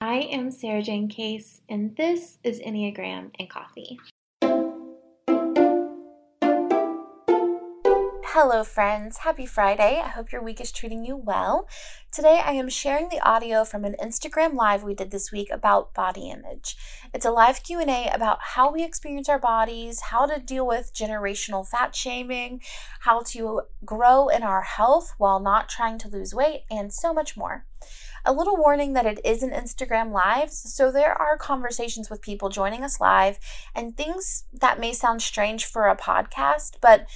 I am Sarah Jane Case, and this is Enneagram and Coffee. Hello, friends. Happy Friday. I hope your week is treating you well. Today, I am sharing the audio from an Instagram live we did this week about body image. It's a live Q&A about how we experience our bodies, how to deal with generational fat shaming, how to grow in our health while not trying to lose weight, and so much more. A little warning that it is an Instagram live, so there are conversations with people joining us live and things that may sound strange for a podcast, but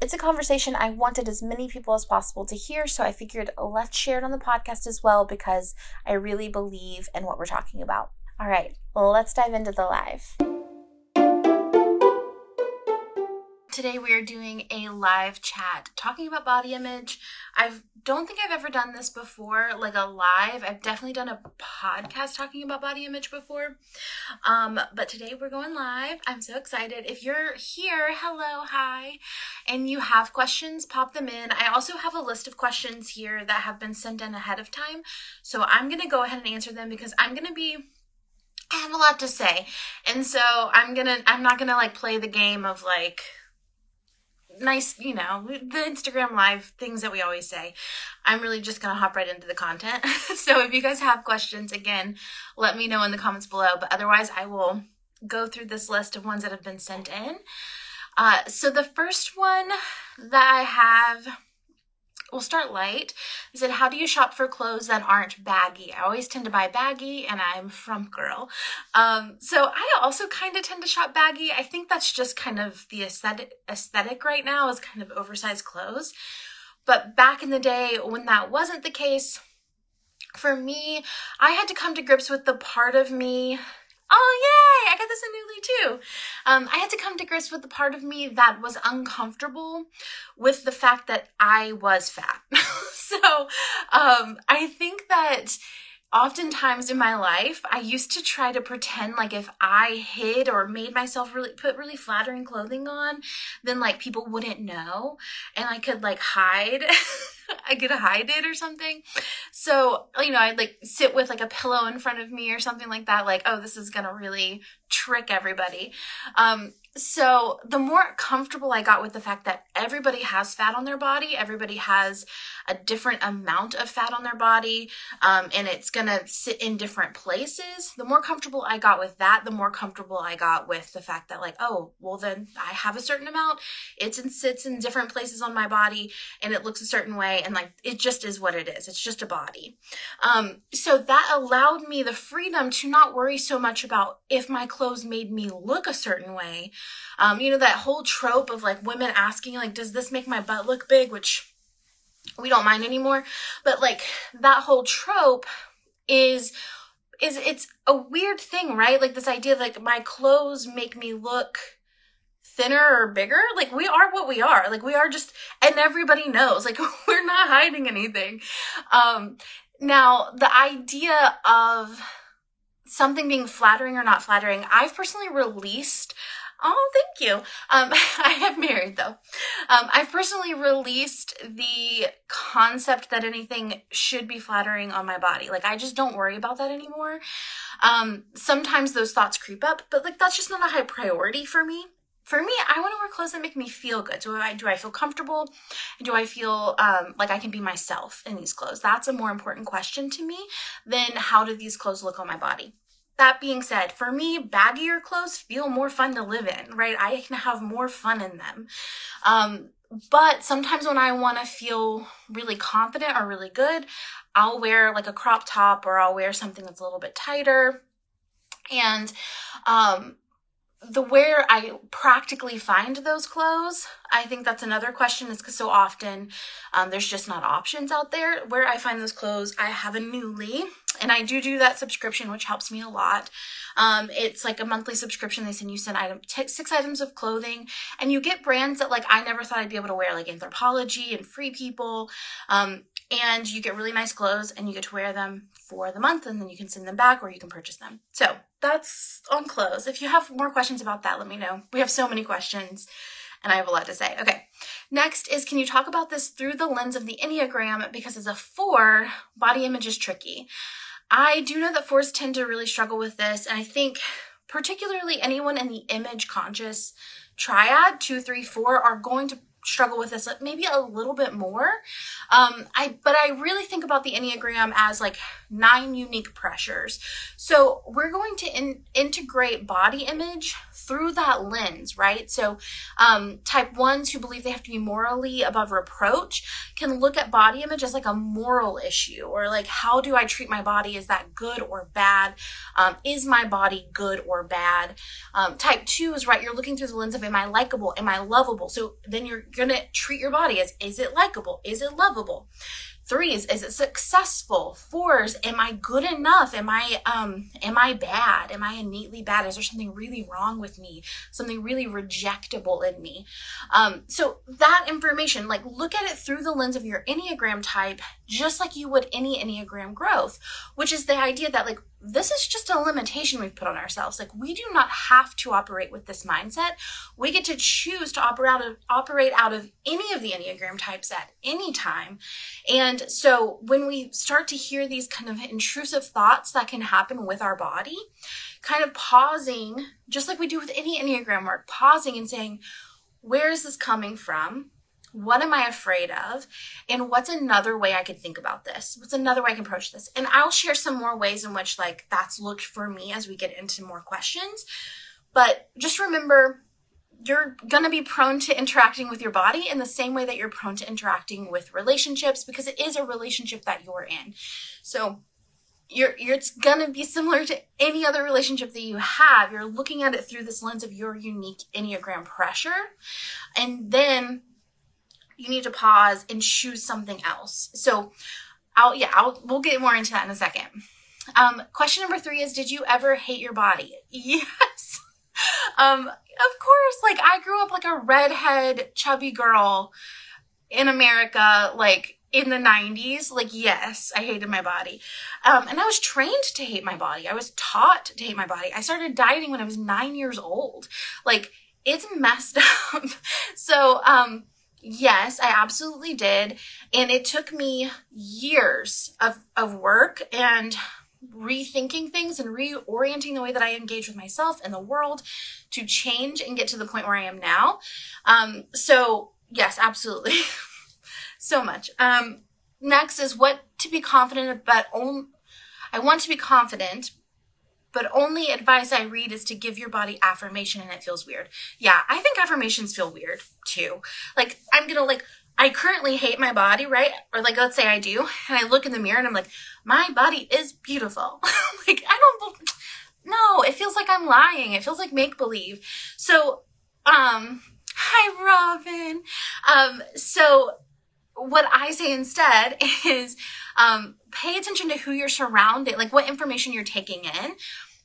it's a conversation I wanted as many people as possible to hear, so I figured let's share it on the podcast as well because I really believe in what we're talking about. All right, let's dive into the live. Today we are doing a live chat talking about body image. I don't think I've ever done this before, like a live. I've definitely done a podcast talking about body image before. Um, but today we're going live. I'm so excited. If you're here, hello, hi, and you have questions, pop them in. I also have a list of questions here that have been sent in ahead of time. So I'm going to go ahead and answer them because I'm going to be I have a lot to say. And so I'm going to I'm not going to like play the game of like nice, you know, the Instagram live things that we always say. I'm really just going to hop right into the content. so if you guys have questions, again, let me know in the comments below. But otherwise, I will go through this list of ones that have been sent in. Uh, so the first one that I have we'll start light. I said, How do you shop for clothes that aren't baggy? I always tend to buy baggy and I'm from girl. Um, so I also kind of tend to shop baggy. I think that's just kind of the aesthetic aesthetic right now is kind of oversized clothes. But back in the day when that wasn't the case, for me, I had to come to grips with the part of me oh yay i got this in Nuuly too. Um, i had to come to grips with the part of me that was uncomfortable with the fact that i was fat. So um, i think that oftentimes in my life i used to try to pretend like if i hid or made myself really put really flattering clothing on then like people wouldn't know and i could like hide I could hide it or something. So, you know, I'd like sit with like a pillow in front of me or something like that, like, oh, this is gonna really trick everybody. Um, so the more comfortable I got with the fact that everybody has fat on their body, everybody has a different amount of fat on their body, um, and it's gonna sit in different places. The more comfortable I got with that, the more comfortable I got with the fact that like, oh, well then I have a certain amount. It's and sits in different places on my body, and it looks a certain way, and like it just is what it is. It's just a body. Um, so that allowed me the freedom to not worry so much about if my clothes made me look a certain way um, you know, that whole trope of like women asking, like, does this make my butt look big? Which we don't mind anymore. But like that whole trope is is it's a weird thing, right? Like this idea like my clothes make me look thinner or bigger. Like we are what we are. Like we are just and everybody knows. Like we're not hiding anything. Um now the idea of something being flattering or not flattering, I've personally released Oh, thank you. Um, I have married though. Um, I've personally released the concept that anything should be flattering on my body. Like I just don't worry about that anymore. Um, sometimes those thoughts creep up, but like that's just not a high priority for me. For me, I want to wear clothes that make me feel good. Do I do I feel comfortable? Do I feel um, like I can be myself in these clothes? That's a more important question to me than how do these clothes look on my body. That being said, for me, baggier clothes feel more fun to live in, right? I can have more fun in them. Um, but sometimes when I want to feel really confident or really good, I'll wear like a crop top or I'll wear something that's a little bit tighter. And um, the where I practically find those clothes, I think that's another question is because so often um, there's just not options out there. Where I find those clothes, I have a Nuuly and I do do that subscription, which helps me a lot. Um, it's like a monthly subscription. They send you send item t- six items of clothing, and you get brands that like I never thought I'd be able to wear, like Anthropologie and Free People. Um, and you get really nice clothes, and you get to wear them for the month, and then you can send them back or you can purchase them. So that's on clothes. If you have more questions about that, let me know. We have so many questions and I have a lot to say. Okay. Next is can you talk about this through the lens of the Enneagram? Because as a four, body image is tricky. I do know that fours tend to really struggle with this, and I think particularly anyone in the image conscious triad, two, three, four, are going to struggle with this maybe a little bit more. Um, I but I really think about the Enneagram as like nine unique pressures. So we're going to in, integrate body image through that lens, right? So um, type ones who believe they have to be morally above reproach can look at body image as like a moral issue or like how do I treat my body? Is that good or bad? Um, is my body good or bad? Um, type two is right. You're looking through the lens of am I likable? Am I lovable? So then you're gonna treat your body as is it likable? Is it lovable? Three is is it successful? Four is am I good enough? Am I um am I bad? Am I innately bad? Is there something really wrong with me? Something really rejectable in me? Um, so that information, like look at it through the lens of your Enneagram type, just like you would any Enneagram growth, which is the idea that like this is just a limitation we've put on ourselves. Like we do not have to operate with this mindset. We get to choose to operate out of, operate out of any of the Enneagram types at any time. And so when we start to hear these kind of intrusive thoughts that can happen with our body, kind of pausing, just like we do with any Enneagram work, pausing and saying, where is this coming from? What am I afraid of? And what's another way I could think about this? What's another way I can approach this? And I'll share some more ways in which like that's looked for me as we get into more questions. But just remember you're going to be prone to interacting with your body in the same way that you're prone to interacting with relationships because it is a relationship that you're in. So you're, you're it's going to be similar to any other relationship that you have. You're looking at it through this lens of your unique Enneagram pressure. And then you need to pause and choose something else. So I'll, yeah, I'll, we'll get more into that in a second. Um, question number three is, did you ever hate your body? Yes. um, of course, like I grew up like a redhead, chubby girl in America, like in the 90s like yes i hated my body um, and i was trained to hate my body i was taught to hate my body i started dieting when i was nine years old like it's messed up so um Yes, I absolutely did. And it took me years of, of work and rethinking things and reorienting the way that I engage with myself and the world to change and get to the point where I am now. Um, so yes, absolutely. so much. Um, next is what to be confident about. I want to be confident, but only advice I read is to give your body affirmation and it feels weird. Yeah, I think affirmations feel weird too. Like, I'm gonna like, I currently hate my body, right? Or like, let's say I do, and I look in the mirror and I'm like, my body is beautiful. like, I don't, no, it feels like I'm lying. It feels like make believe. So, um, hi, Robin. Um, so what I say instead is um, pay attention to who you're surrounded, like what information you're taking in.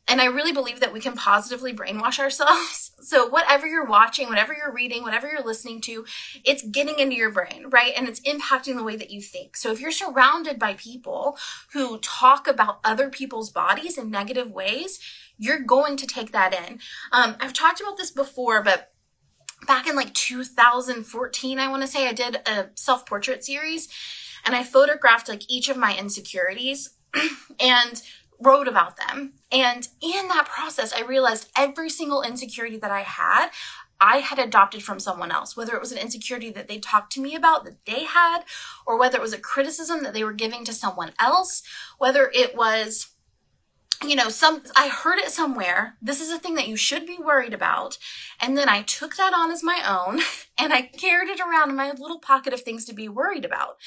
And I really believe that we can positively brainwash ourselves. So whatever you're watching, whatever you're reading, whatever you're listening to, it's getting into your brain, right? And it's impacting the way that you think. So if you're surrounded by people who talk about other people's bodies in negative ways, you're going to take that in. Um, I've talked about this before, but back in like 2014, I want to say I did a self portrait series and I photographed like each of my insecurities and wrote about them. And in that process, I realized every single insecurity that I had, I had adopted from someone else, whether it was an insecurity that they talked to me about that they had, or whether it was a criticism that they were giving to someone else, whether it was you know, some I heard it somewhere. This is a thing that you should be worried about. And then I took that on as my own and I carried it around in my little pocket of things to be worried about.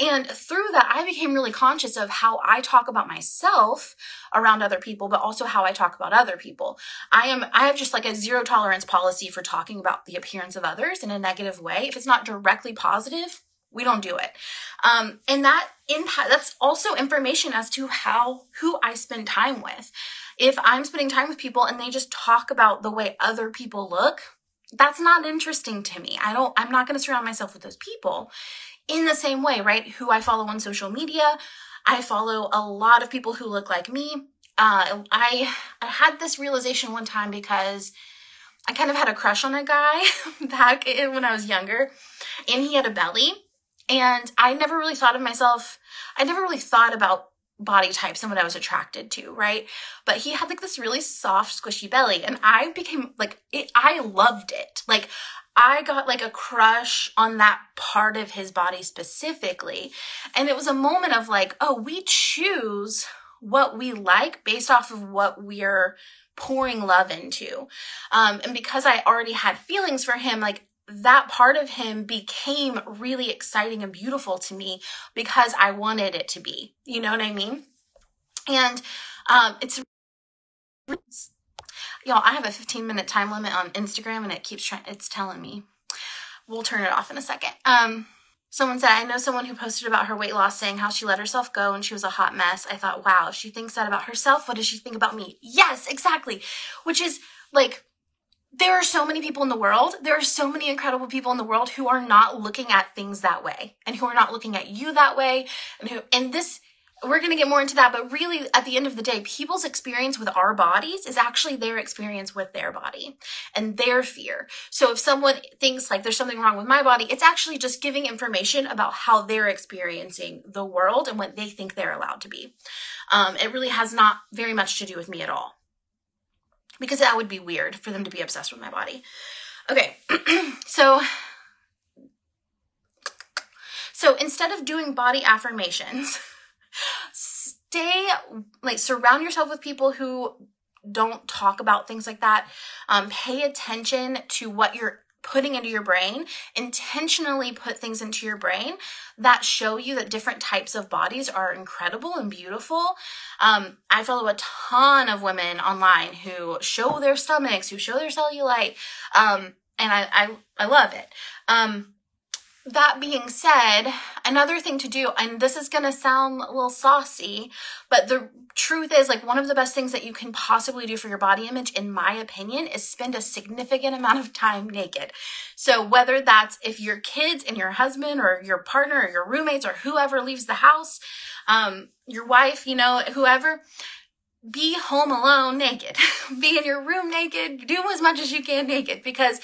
And through that, I became really conscious of how I talk about myself around other people, but also how I talk about other people. I am, I have just like a zero tolerance policy for talking about the appearance of others in a negative way. If it's not directly positive, we don't do it. Um, and that impact, that's also information as to how, who I spend time with. If I'm spending time with people and they just talk about the way other people look, that's not interesting to me. I don't, I'm not going to surround myself with those people in the same way, right? Who I follow on social media. I follow a lot of people who look like me. Uh, I, I had this realization one time because I kind of had a crush on a guy back when I was younger and he had a belly and I never really thought of myself, I never really thought about body types and what I was attracted to, right? But he had like this really soft, squishy belly, and I became like, it, I loved it. Like, I got like a crush on that part of his body specifically. And it was a moment of like, oh, we choose what we like based off of what we're pouring love into. Um, and because I already had feelings for him, like that part of him became really exciting and beautiful to me because I wanted it to be. You know what I mean? And um, it's y'all. I have a 15 minute time limit on Instagram, and it keeps trying. It's telling me. We'll turn it off in a second. Um, someone said I know someone who posted about her weight loss, saying how she let herself go and she was a hot mess. I thought, wow, if she thinks that about herself, what does she think about me? Yes, exactly. Which is like there are so many people in the world. There are so many incredible people in the world who are not looking at things that way and who are not looking at you that way. And who, and this, we're going to get more into that, but really at the end of the day, people's experience with our bodies is actually their experience with their body and their fear. So if someone thinks like there's something wrong with my body, it's actually just giving information about how they're experiencing the world and what they think they're allowed to be. Um, it really has not very much to do with me at all because that would be weird for them to be obsessed with my body. Okay, so so instead of doing body affirmations, stay like surround yourself with people who don't talk about things like that. Um, pay attention to what you're putting into your brain, intentionally put things into your brain that show you that different types of bodies are incredible and beautiful. Um, I follow a ton of women online who show their stomachs, who show their cellulite, um, and I, I, I love it. Um, that being said, another thing to do, and this is going to sound a little saucy, but the truth is like one of the best things that you can possibly do for your body image, in my opinion, is spend a significant amount of time naked. So whether that's if your kids and your husband or your partner or your roommates or whoever leaves the house, um, your wife, you know, whoever, be home alone naked. be in your room naked. Do as much as you can naked because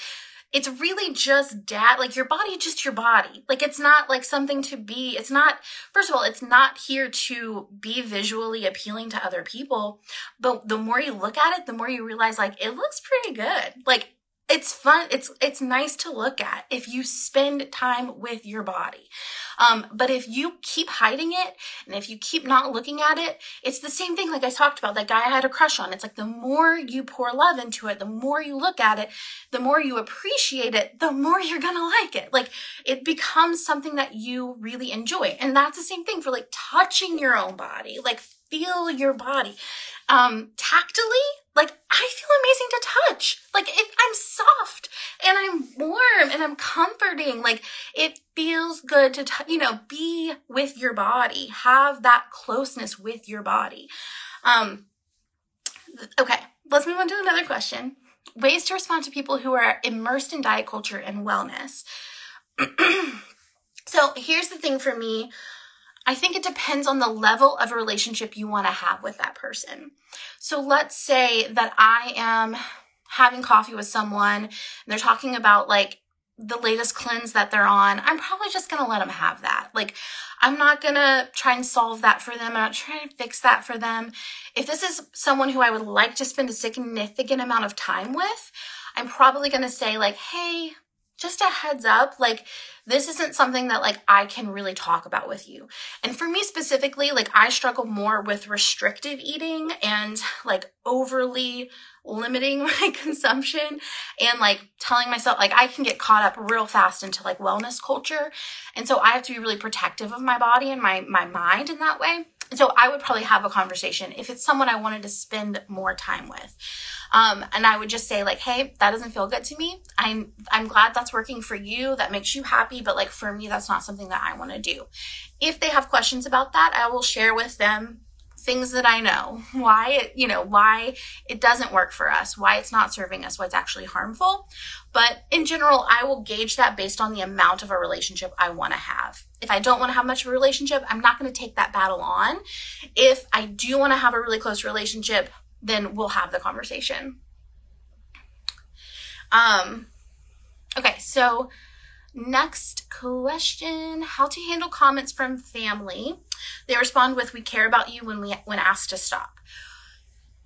it's really just dad like your body just your body. Like it's not like something to be it's not first of all it's not here to be visually appealing to other people but the more you look at it the more you realize like it looks pretty good. Like it's fun. It's it's nice to look at if you spend time with your body. Um, but if you keep hiding it and if you keep not looking at it it's the same thing like i talked about that guy i had a crush on. It's like the more you pour love into it the more you look at it the more you appreciate it the more you're gonna like it. Like it becomes something that you really enjoy. And that's the same thing for like touching your own body. Like feel your body um tactily like I feel amazing to touch. Like if I'm soft and I'm warm and I'm comforting, like it feels good to t- you know be with your body, have that closeness with your body. Um okay, let's move on to another question. Ways to respond to people who are immersed in diet culture and wellness. so, here's the thing for me I think it depends on the level of relationship you want to have with that person. So let's say that I am having coffee with someone and they're talking about like the latest cleanse that they're on. I'm probably just going to let them have that. Like, I'm not going to try and solve that for them. I'm not trying to fix that for them. If this is someone who I would like to spend a significant amount of time with, I'm probably going to say, like, hey, just a heads up, like this isn't something that like I can really talk about with you. And for me specifically, like I struggle more with restrictive eating and like overly limiting my consumption and like telling myself like I can get caught up real fast into like wellness culture. And so I have to be really protective of my body and my my mind in that way. So I would probably have a conversation if it's someone I wanted to spend more time with. Um, and I would just say like, hey, that doesn't feel good to me. I'm I'm glad that's working for you. That makes you happy, but like for me, that's not something that I want to do. If they have questions about that, I will share with them things that I know, why it, you know, why it doesn't work for us, why it's not serving us, what's actually harmful. But in general, I will gauge that based on the amount of a relationship I want to have. If I don't want to have much of a relationship, I'm not going to take that battle on. If I do want to have a really close relationship, then we'll have the conversation. Um, okay, so next question how to handle comments from family they respond with we care about you when we when asked to stop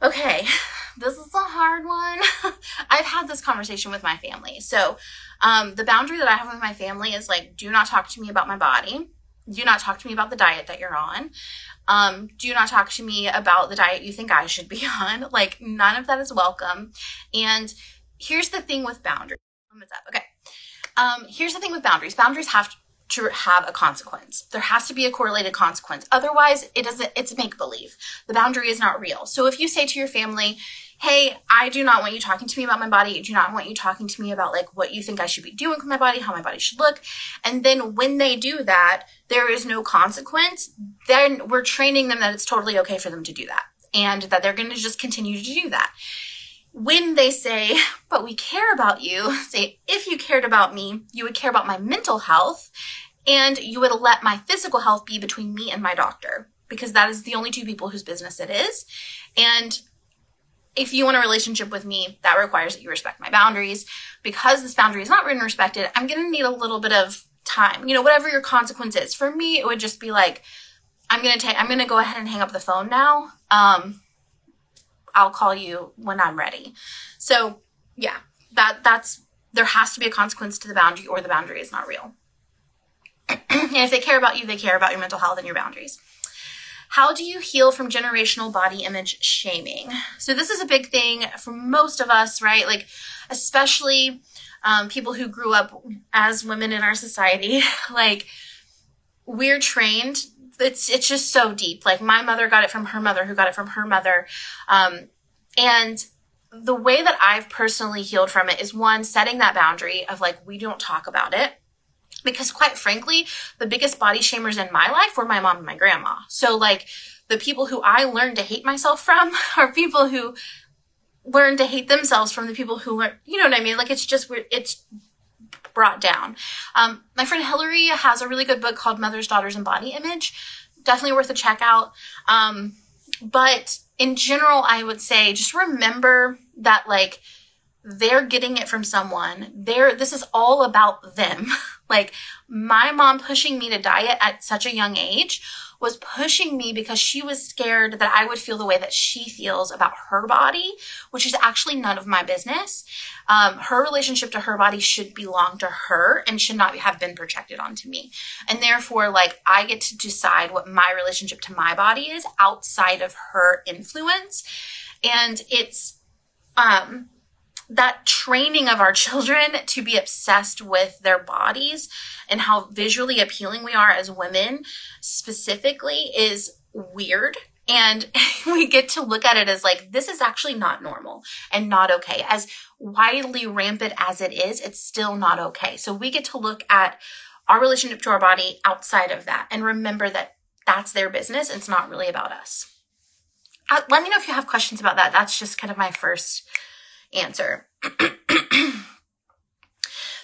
okay this is a hard one i've had this conversation with my family so um, the boundary that i have with my family is like do not talk to me about my body do not talk to me about the diet that you're on um, do not talk to me about the diet you think I should be on. Like, none of that is welcome. And here's the thing with boundaries. Okay. Um, here's the thing with boundaries boundaries have to have a consequence. There has to be a correlated consequence. Otherwise, it doesn't, it's make believe. The boundary is not real. So if you say to your family, Hey, I do not want you talking to me about my body. I do not want you talking to me about like what you think I should be doing with my body, how my body should look. And then when they do that, there is no consequence. Then we're training them that it's totally okay for them to do that and that they're going to just continue to do that when they say, but we care about you, say, if you cared about me, you would care about my mental health and you would let my physical health be between me and my doctor because that is the only two people whose business it is. And if you want a relationship with me, that requires that you respect my boundaries. Because this boundary is not written respected, I'm going to need a little bit of time. You know, whatever your consequence is. For me, it would just be like, I'm going to take, I'm going to go ahead and hang up the phone now. Um, I'll call you when I'm ready. So yeah, that that's there has to be a consequence to the boundary or the boundary is not real. and if they care about you, they care about your mental health and your boundaries. How do you heal from generational body image shaming? So this is a big thing for most of us, right? Like, especially um, people who grew up as women in our society. like, we're trained it's it's just so deep. Like my mother got it from her mother, who got it from her mother, um, and the way that I've personally healed from it is one setting that boundary of like we don't talk about it. Because quite frankly, the biggest body shamers in my life were my mom and my grandma. So like the people who I learned to hate myself from are people who learned to hate themselves from the people who were, you know what I mean? Like it's just weird. It's brought down. Um, my friend Hillary has a really good book called Mothers, Daughters, and Body Image. Definitely worth a check out. Um, but in general, I would say just remember that like they're getting it from someone. They're, this is all about them. like my mom pushing me to diet at such a young age was pushing me because she was scared that I would feel the way that she feels about her body, which is actually none of my business. Um, her relationship to her body should belong to her and should not have been projected onto me. And therefore, like, I get to decide what my relationship to my body is outside of her influence. And it's, um, that training of our children to be obsessed with their bodies and how visually appealing we are as women specifically is weird. And we get to look at it as like, this is actually not normal and not okay. As widely rampant as it is, it's still not okay. So we get to look at our relationship to our body outside of that and remember that that's their business. It's not really about us. Uh, let me know if you have questions about that. That's just kind of my first answer.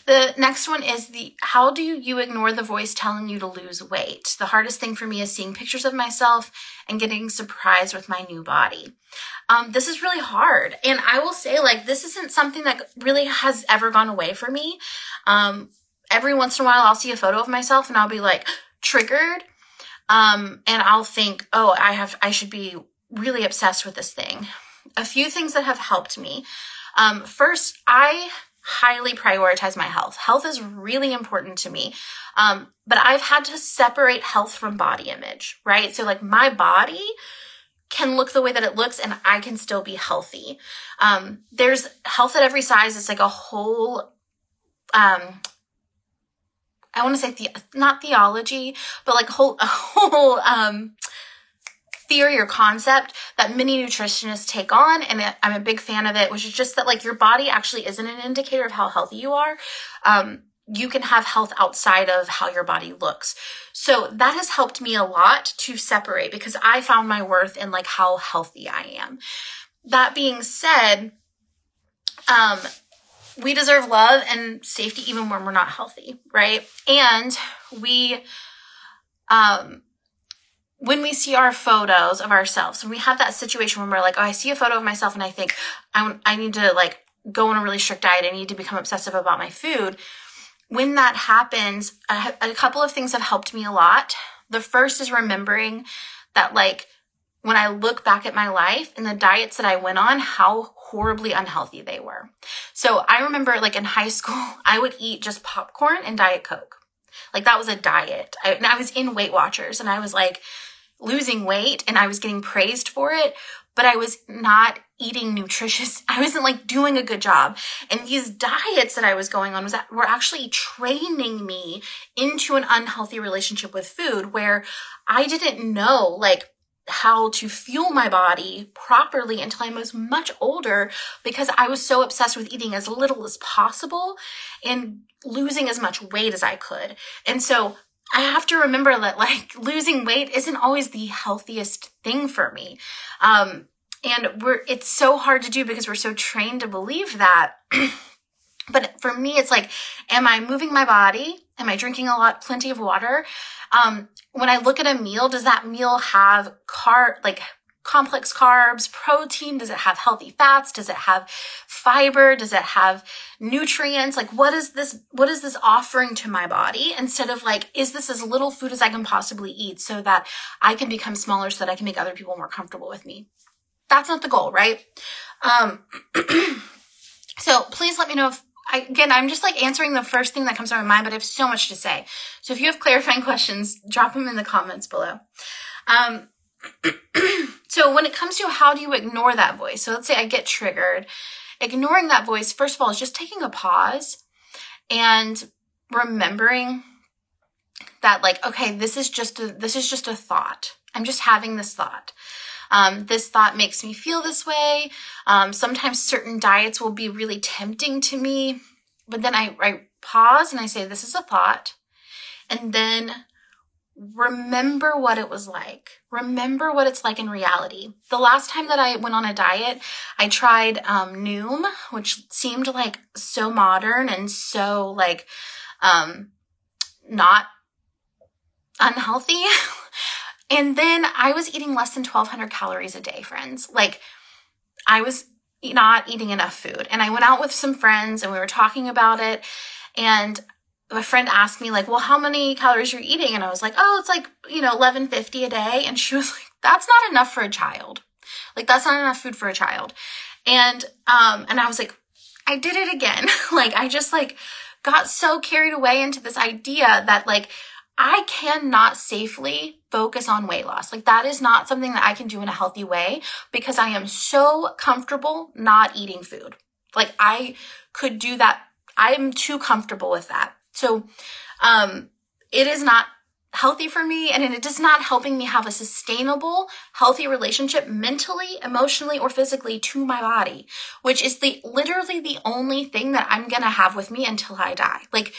the next one is the how do you ignore the voice telling you to lose weight? The hardest thing for me is seeing pictures of myself and getting surprised with my new body. Um, this is really hard. And I will say, like, this isn't something that really has ever gone away for me. Um, every once in a while, I'll see a photo of myself and I'll be like, triggered. Um, and I'll think, oh, I have, I should be really obsessed with this thing. A few things that have helped me um, first, I highly prioritize my health. Health is really important to me. Um, but I've had to separate health from body image, right? So like my body can look the way that it looks and I can still be healthy. Um, there's health at every size. It's like a whole, um, I want to say the, not theology, but like whole, a whole, um, theory or concept that many nutritionists take on and i'm a big fan of it which is just that like your body actually isn't an indicator of how healthy you are. Um, you can have health outside of how your body looks. So that has helped me a lot to separate because i found my worth in like how healthy i am. That being said um we deserve love and safety even when we're not healthy right? And we um when we see our photos of ourselves, when we have that situation when we're like, oh, I see a photo of myself and I think I, I need to like go on a really strict diet. I need to become obsessive about my food. When that happens, a, a couple of things have helped me a lot. The first is remembering that like when I look back at my life and the diets that I went on, how horribly unhealthy they were. So I remember like in high school, I would eat just popcorn and Diet Coke. Like that was a diet. I, and I was in Weight Watchers and I was like, losing weight and I was getting praised for it, but I was not eating nutritious. I wasn't like doing a good job. And these diets that I was going on was that were actually training me into an unhealthy relationship with food where I didn't know like how to fuel my body properly until I was much older because I was so obsessed with eating as little as possible and losing as much weight as I could. And so I have to remember that like losing weight isn't always the healthiest thing for me. Um, and we're, it's so hard to do because we're so trained to believe that. but for me, it's like, am I moving my body? Am I drinking a lot, plenty of water? Um, when I look at a meal, does that meal have car, like complex carbs, protein? Does it have healthy fats? Does it have fiber? Does it have nutrients? Like what is this, what is this offering to my body instead of like, is this as little food as I can possibly eat so that I can become smaller so that I can make other people more comfortable with me? That's not the goal, right? Um, so please let me know if I, again, I'm just like answering the first thing that comes to my mind, but I have so much to say. So if you have clarifying questions, drop them in the comments below. Um, so when it comes to how do you ignore that voice? So let's say I get triggered. Ignoring that voice, first of all, is just taking a pause and remembering that like, okay, this is just a, this is just a thought. I'm just having this thought. Um, this thought makes me feel this way. Um, sometimes certain diets will be really tempting to me, but then I, I pause and I say, this is a thought. And then remember what it was like. Remember what it's like in reality. The last time that I went on a diet, I tried um, Noom, which seemed like so modern and so like um, not unhealthy. and then I was eating less than 1200 calories a day, friends. Like I was not eating enough food. And I went out with some friends and we were talking about it. And my friend asked me like, well, how many calories you're eating? And I was like, oh, it's like, you know, 1150 a day. And she was like, that's not enough for a child. Like that's not enough food for a child. And, um, and I was like, I did it again. like I just like got so carried away into this idea that like, I cannot safely focus on weight loss. Like that is not something that I can do in a healthy way because I am so comfortable not eating food. Like I could do that. I am too comfortable with that. So, um, it is not healthy for me and it is not helping me have a sustainable, healthy relationship mentally, emotionally, or physically to my body, which is the literally the only thing that I'm gonna have with me until I die. Like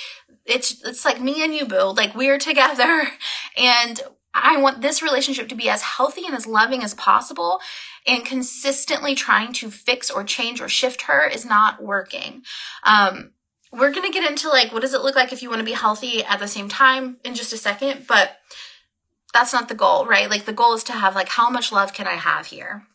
it's it's like me and you, boo. Like we're together and I want this relationship to be as healthy and as loving as possible. And consistently trying to fix or change or shift her is not working. Um, we're going to get into like what does it look like if you want to be healthy at the same time in just a second but that's not the goal right like the goal is to have like how much love can i have here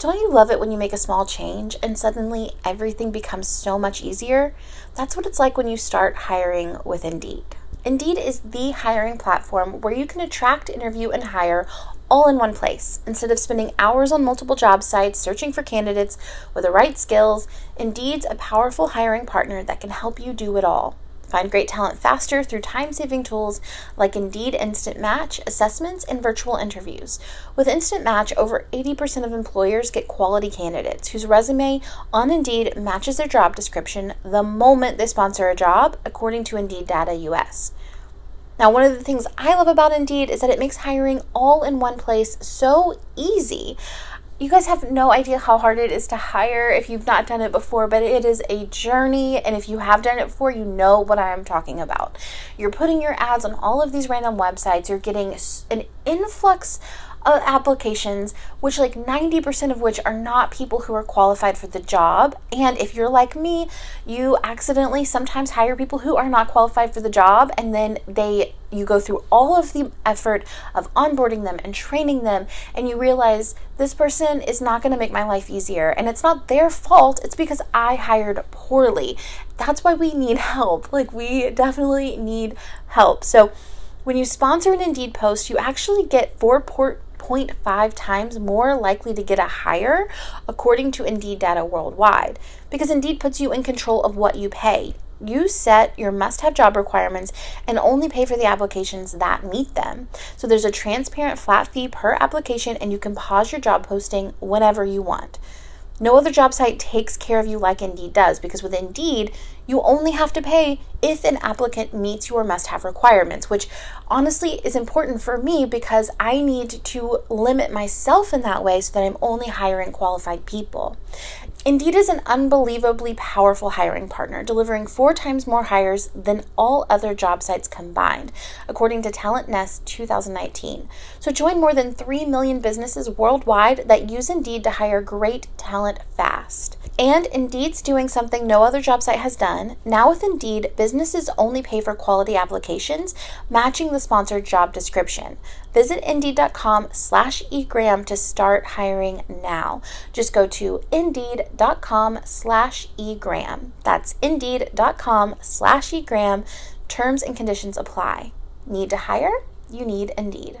Don't you love it when you make a small change and suddenly everything becomes so much easier? That's what it's like when you start hiring with Indeed. Indeed is the hiring platform where you can attract, interview, and hire all in one place. Instead of spending hours on multiple job sites searching for candidates with the right skills, Indeed's a powerful hiring partner that can help you do it all. Find great talent faster through time saving tools like Indeed Instant Match, assessments, and virtual interviews. With Instant Match, over 80% of employers get quality candidates whose resume on Indeed matches their job description the moment they sponsor a job, according to Indeed Data US. Now, one of the things I love about Indeed is that it makes hiring all in one place so easy you guys have no idea how hard it is to hire if you've not done it before, but it is a journey. And if you have done it before, you know what I'm talking about. You're putting your ads on all of these random websites, you're getting an influx Uh, applications, which like 90% of which are not people who are qualified for the job. And if you're like me, you accidentally sometimes hire people who are not qualified for the job and then they you go through all of the effort of onboarding them and training them and you realize this person is not going to make my life easier. And it's not their fault it's because i hired poorly. That's why we need help. Like we definitely need help. So when you sponsor an indeed post you actually get four port 0.5 times more likely to get a hire, according to Indeed data worldwide, because Indeed puts you in control of what you pay. You set your must have job requirements and only pay for the applications that meet them. So there's a transparent flat fee per application, and you can pause your job posting whenever you want. No other job site takes care of you like Indeed does because with Indeed, you only have to pay if an applicant meets your must have requirements, which honestly is important for me because I need to limit myself in that way so that I'm only hiring qualified people. Indeed is an unbelievably powerful hiring partner, delivering four times more hires than all other job sites combined, according to Talent Nest 2019. So join more than 3 million businesses worldwide that use Indeed to hire great talent fast. And Indeed's doing something no other job site has done. Now, with Indeed, businesses only pay for quality applications matching the sponsored job description. Visit Indeed.com slash egram to start hiring now. Just go to Indeed.com slash egram. That's Indeed.com slash egram. Terms and conditions apply. Need to hire? You need Indeed.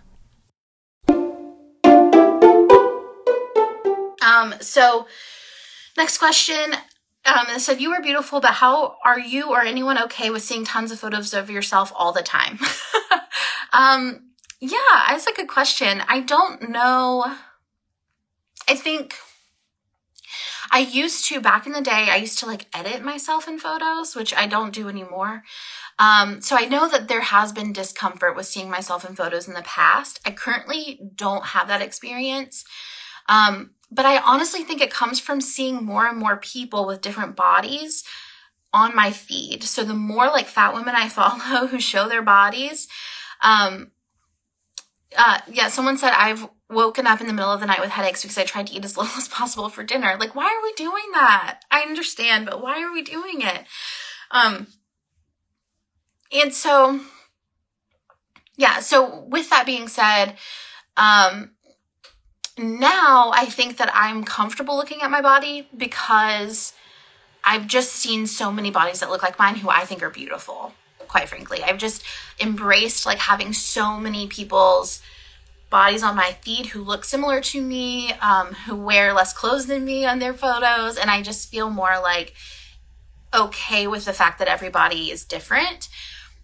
Um, so next question um, it said, You are beautiful, but how are you or anyone okay with seeing tons of photos of yourself all the time? um, yeah, that's a good question. I don't know. I think I used to, back in the day, I used to like edit myself in photos, which I don't do anymore. Um, so I know that there has been discomfort with seeing myself in photos in the past. I currently don't have that experience. Um, but I honestly think it comes from seeing more and more people with different bodies on my feed. So the more like fat women I follow who show their bodies, um, uh, yeah, someone said I've woken up in the middle of the night with headaches because I tried to eat as little as possible for dinner. Like, why are we doing that? I understand, but why are we doing it? Um, and so, yeah, so with that being said, um, now I think that I'm comfortable looking at my body because I've just seen so many bodies that look like mine who I think are beautiful, quite frankly. I've just embraced like having so many people's bodies on my feed who look similar to me, um, who wear less clothes than me on their photos. And I just feel more like okay with the fact that everybody is different.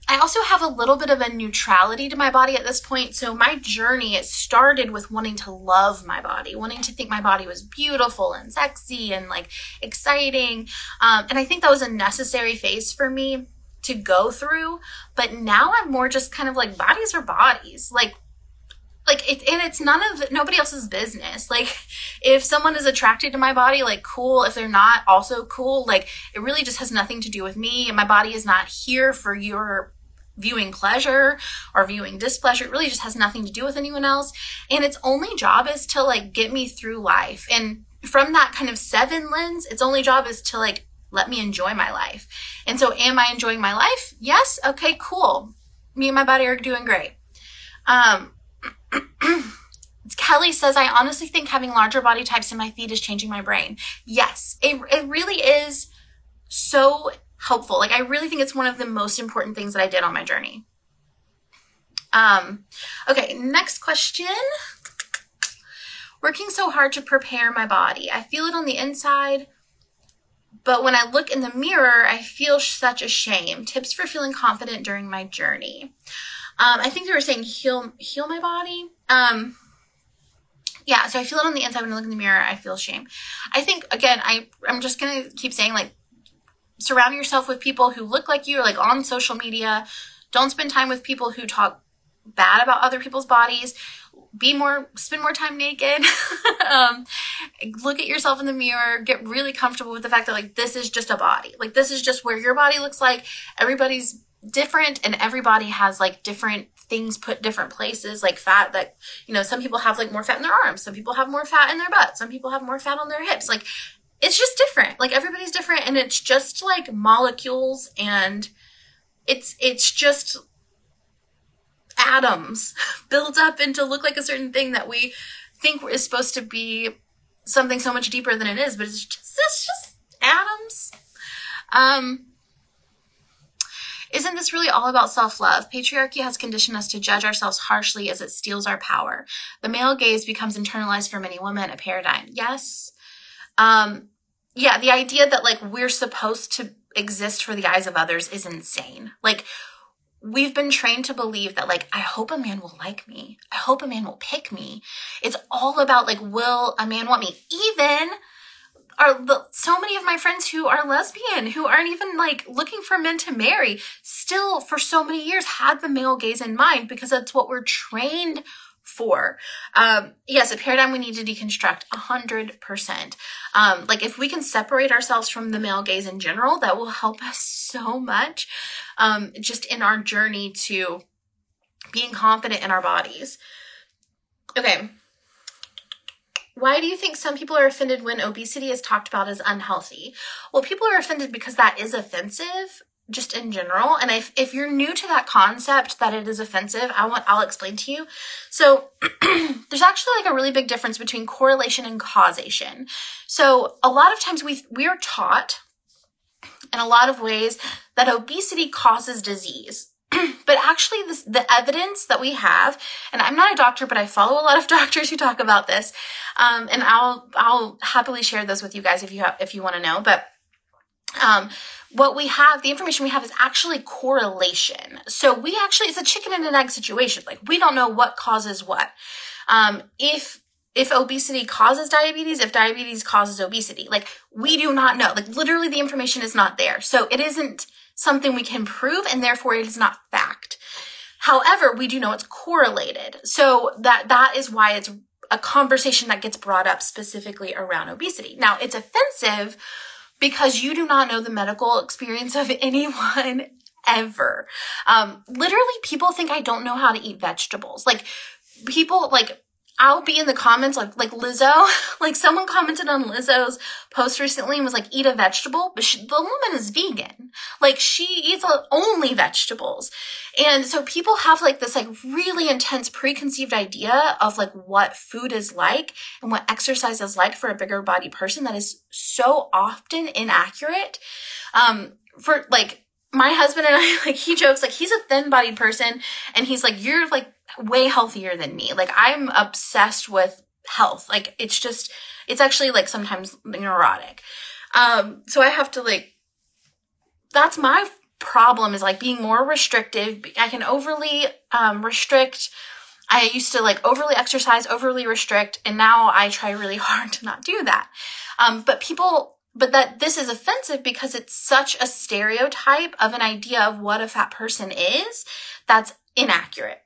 I also have a little bit of a neutrality to my body at this point. So my journey, it started with wanting to love my body, wanting to think my body was beautiful and sexy and like exciting. Um, and I think that was a necessary phase for me to go through. But now I'm more just kind of like bodies are bodies. Like like it, and it's none of nobody else's business like if someone is attracted to my body like cool if they're not also cool like it really just has nothing to do with me and my body is not here for your viewing pleasure or viewing displeasure. It really just has nothing to do with anyone else. And its only job is to like get me through life. And from that kind of seven lens, its only job is to like let me enjoy my life. And so, am I enjoying my life? Yes. Okay, cool. Me and my body are doing great. Um, Kelly says, I honestly think having larger body types in my feet is changing my brain. Yes, it, it really is so helpful. Like, I really think it's one of the most important things that I did on my journey. Um, okay, next question. Working so hard to prepare my body. I feel it on the inside, but when I look in the mirror, I feel such a shame. Tips for feeling confident during my journey. Um, I think they were saying heal heal my body. Um, yeah, so I feel it on the inside when I look in the mirror. I feel shame. I think again, I I'm just gonna keep saying like surround yourself with people who look like you, or like on social media. Don't spend time with people who talk bad about other people's bodies. Be more spend more time naked. Um, look at yourself in the mirror. Get really comfortable with the fact that like this is just a body. Like this is just where your body looks like. Everybody's different and everybody has like different things put different places like fat that you know some people have like more fat in their arms. Some people have more fat in their butt. Some people have more fat on their hips. Like it's just different like everybody's different and it's just like molecules and it's it's just atoms build up into look like a certain thing that we think is supposed to be something so much deeper than it is, but it's just it's just atoms. Um isn't this really all about self love? Patriarchy has conditioned us to judge ourselves harshly as it steals our power. The male gaze becomes internalized for many women, a paradigm. Yes. Um, yeah, the idea that like we're supposed to exist for the eyes of others is insane. Like, we've been trained to believe that like i hope a man will like me. I hope a man will pick me. It's all about like will a man want me? Even are the, so many of my friends who are lesbian who aren't even like looking for men to marry still for so many years had the male gaze in mind because that's what we're trained for. Um, yes, a paradigm we need to deconstruct a hundred percent. Um, like if we can separate ourselves from the male gaze in general, that will help us so much. Um, just in our journey to being confident in our bodies. Okay. Why do you think some people are offended when obesity is talked about as unhealthy? Well, people are offended because that is offensive just in general. And if, if you're new to that concept that it is offensive, I want, I'll explain to you. So there's actually like a really big difference between correlation and causation. So a lot of times we, we are taught in a lot of ways that obesity causes disease. but actually this, the evidence that we have, and I'm not a doctor, but I follow a lot of doctors who talk about this. Um, and I'll, I'll happily share those with you guys if you have, if you want to know, but, um, what we have, the information we have is actually correlation. So we actually, it's a chicken and an egg situation. Like we don't know what causes what. Um, if, if obesity causes diabetes, if diabetes causes obesity, like we do not know. Like literally the information is not there. So it isn't something we can prove and therefore it is not fact. However, we do know it's correlated. So that, that is why it's a conversation that gets brought up specifically around obesity. Now it's offensive because you do not know the medical experience of anyone ever. Um, literally, people think I don't know how to eat vegetables. Like, people, like, I'll be in the comments like like Lizzo, like someone commented on Lizzo's post recently and was like, "Eat a vegetable," but she, the woman is vegan. Like she eats only vegetables, and so people have like this like really intense preconceived idea of like what food is like and what exercise is like for a bigger body person that is so often inaccurate. Um, for like my husband and I, like he jokes like he's a thin bodied person, and he's like, "You're like." Way healthier than me. Like I'm obsessed with health. Like it's just it's actually like sometimes neurotic. Um so I have to like that's my problem is like being more restrictive. I can overly um restrict I used to like overly exercise, overly restrict, and now I try really hard to not do that. Um, but people, but that this is offensive because it's such a stereotype of an idea of what a fat person is that's inaccurate.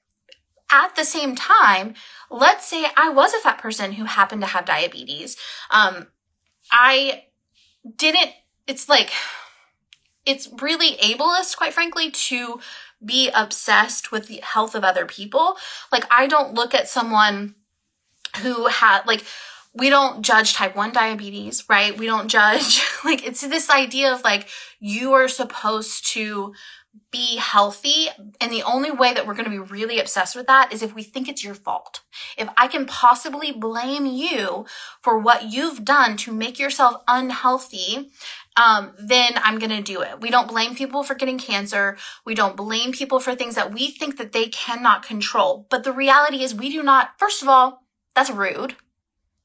At the same time, let's say I was a fat person who happened to have diabetes. Um, I didn't, it's like, it's really ableist, quite frankly, to be obsessed with the health of other people. Like I don't look at someone who had like we don't judge type 1 diabetes, right? We don't judge like it's this idea of like you are supposed to be healthy. And the only way that we're going to be really obsessed with that is if we think it's your fault. If I can possibly blame you for what you've done to make yourself unhealthy, um, then I'm going to do it. We don't blame people for getting cancer. We don't blame people for things that we think that they cannot control. But the reality is we do not, first of all, that's rude.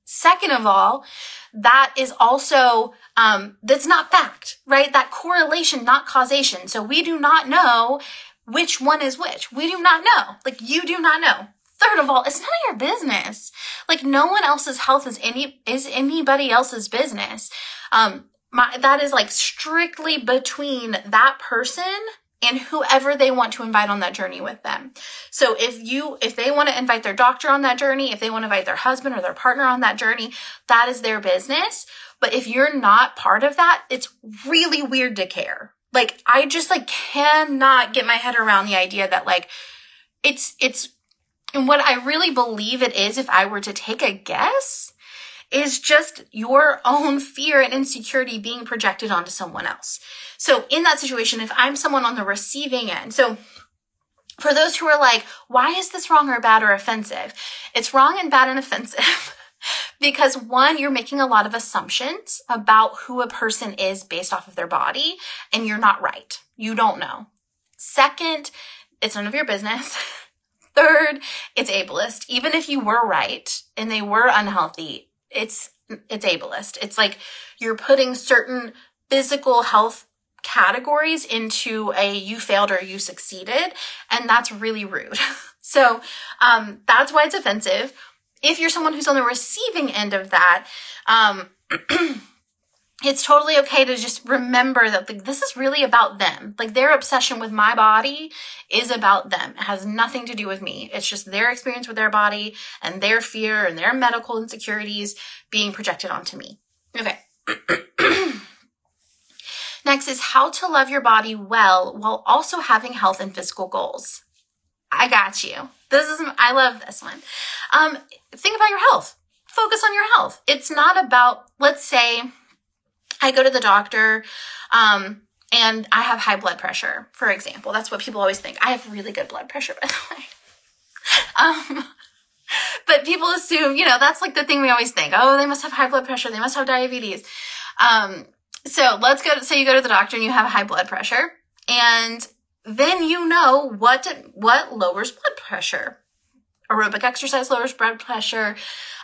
Second of all, that is also, um, that's not fact, right? That correlation, not causation. So we do not know which one is which. We do not know. Like you do not know. Third of all, it's none of your business. Like no one else's health is any, is anybody else's business. Um, my, that is like strictly between that person and whoever they want to invite on that journey with them. So if you, if they want to invite their doctor on that journey, if they want to invite their husband or their partner on that journey, that is their business. But if you're not part of that, it's really weird to care. Like I just like cannot get my head around the idea that like it's, it's, and what I really believe it is, if I were to take a guess, is just your own fear and insecurity being projected onto someone else. So in that situation, if I'm someone on the receiving end, so for those who are like, why is this wrong or bad or offensive? It's wrong and bad and offensive. because one, you're making a lot of assumptions about who a person is based off of their body, and you're not right. You don't know. Second, it's none of your business. Third, it's ableist. Even if you were right and they were unhealthy, it's it's ableist. It's like you're putting certain physical health categories into a you failed or you succeeded, and that's really rude. so um, that's why it's offensive. If you're someone who's on the receiving end of that, um, it's totally okay to just remember that like, this is really about them. Like their obsession with my body is about them. It has nothing to do with me. It's just their experience with their body and their fear and their medical insecurities being projected onto me. Okay. Next is how to love your body well while also having health and physical goals. I got you. This is, I love this one. Um, think about your health. Focus on your health. It's not about, let's say, I go to the doctor, um, and I have high blood pressure, for example. That's what people always think. I have really good blood pressure, by the way. um, but people assume, you know, that's like the thing we always think. Oh, they must have high blood pressure. They must have diabetes. Um, so let's go, to, say you go to the doctor and you have high blood pressure and then you know what, what lowers blood pressure. Aerobic exercise lowers blood pressure.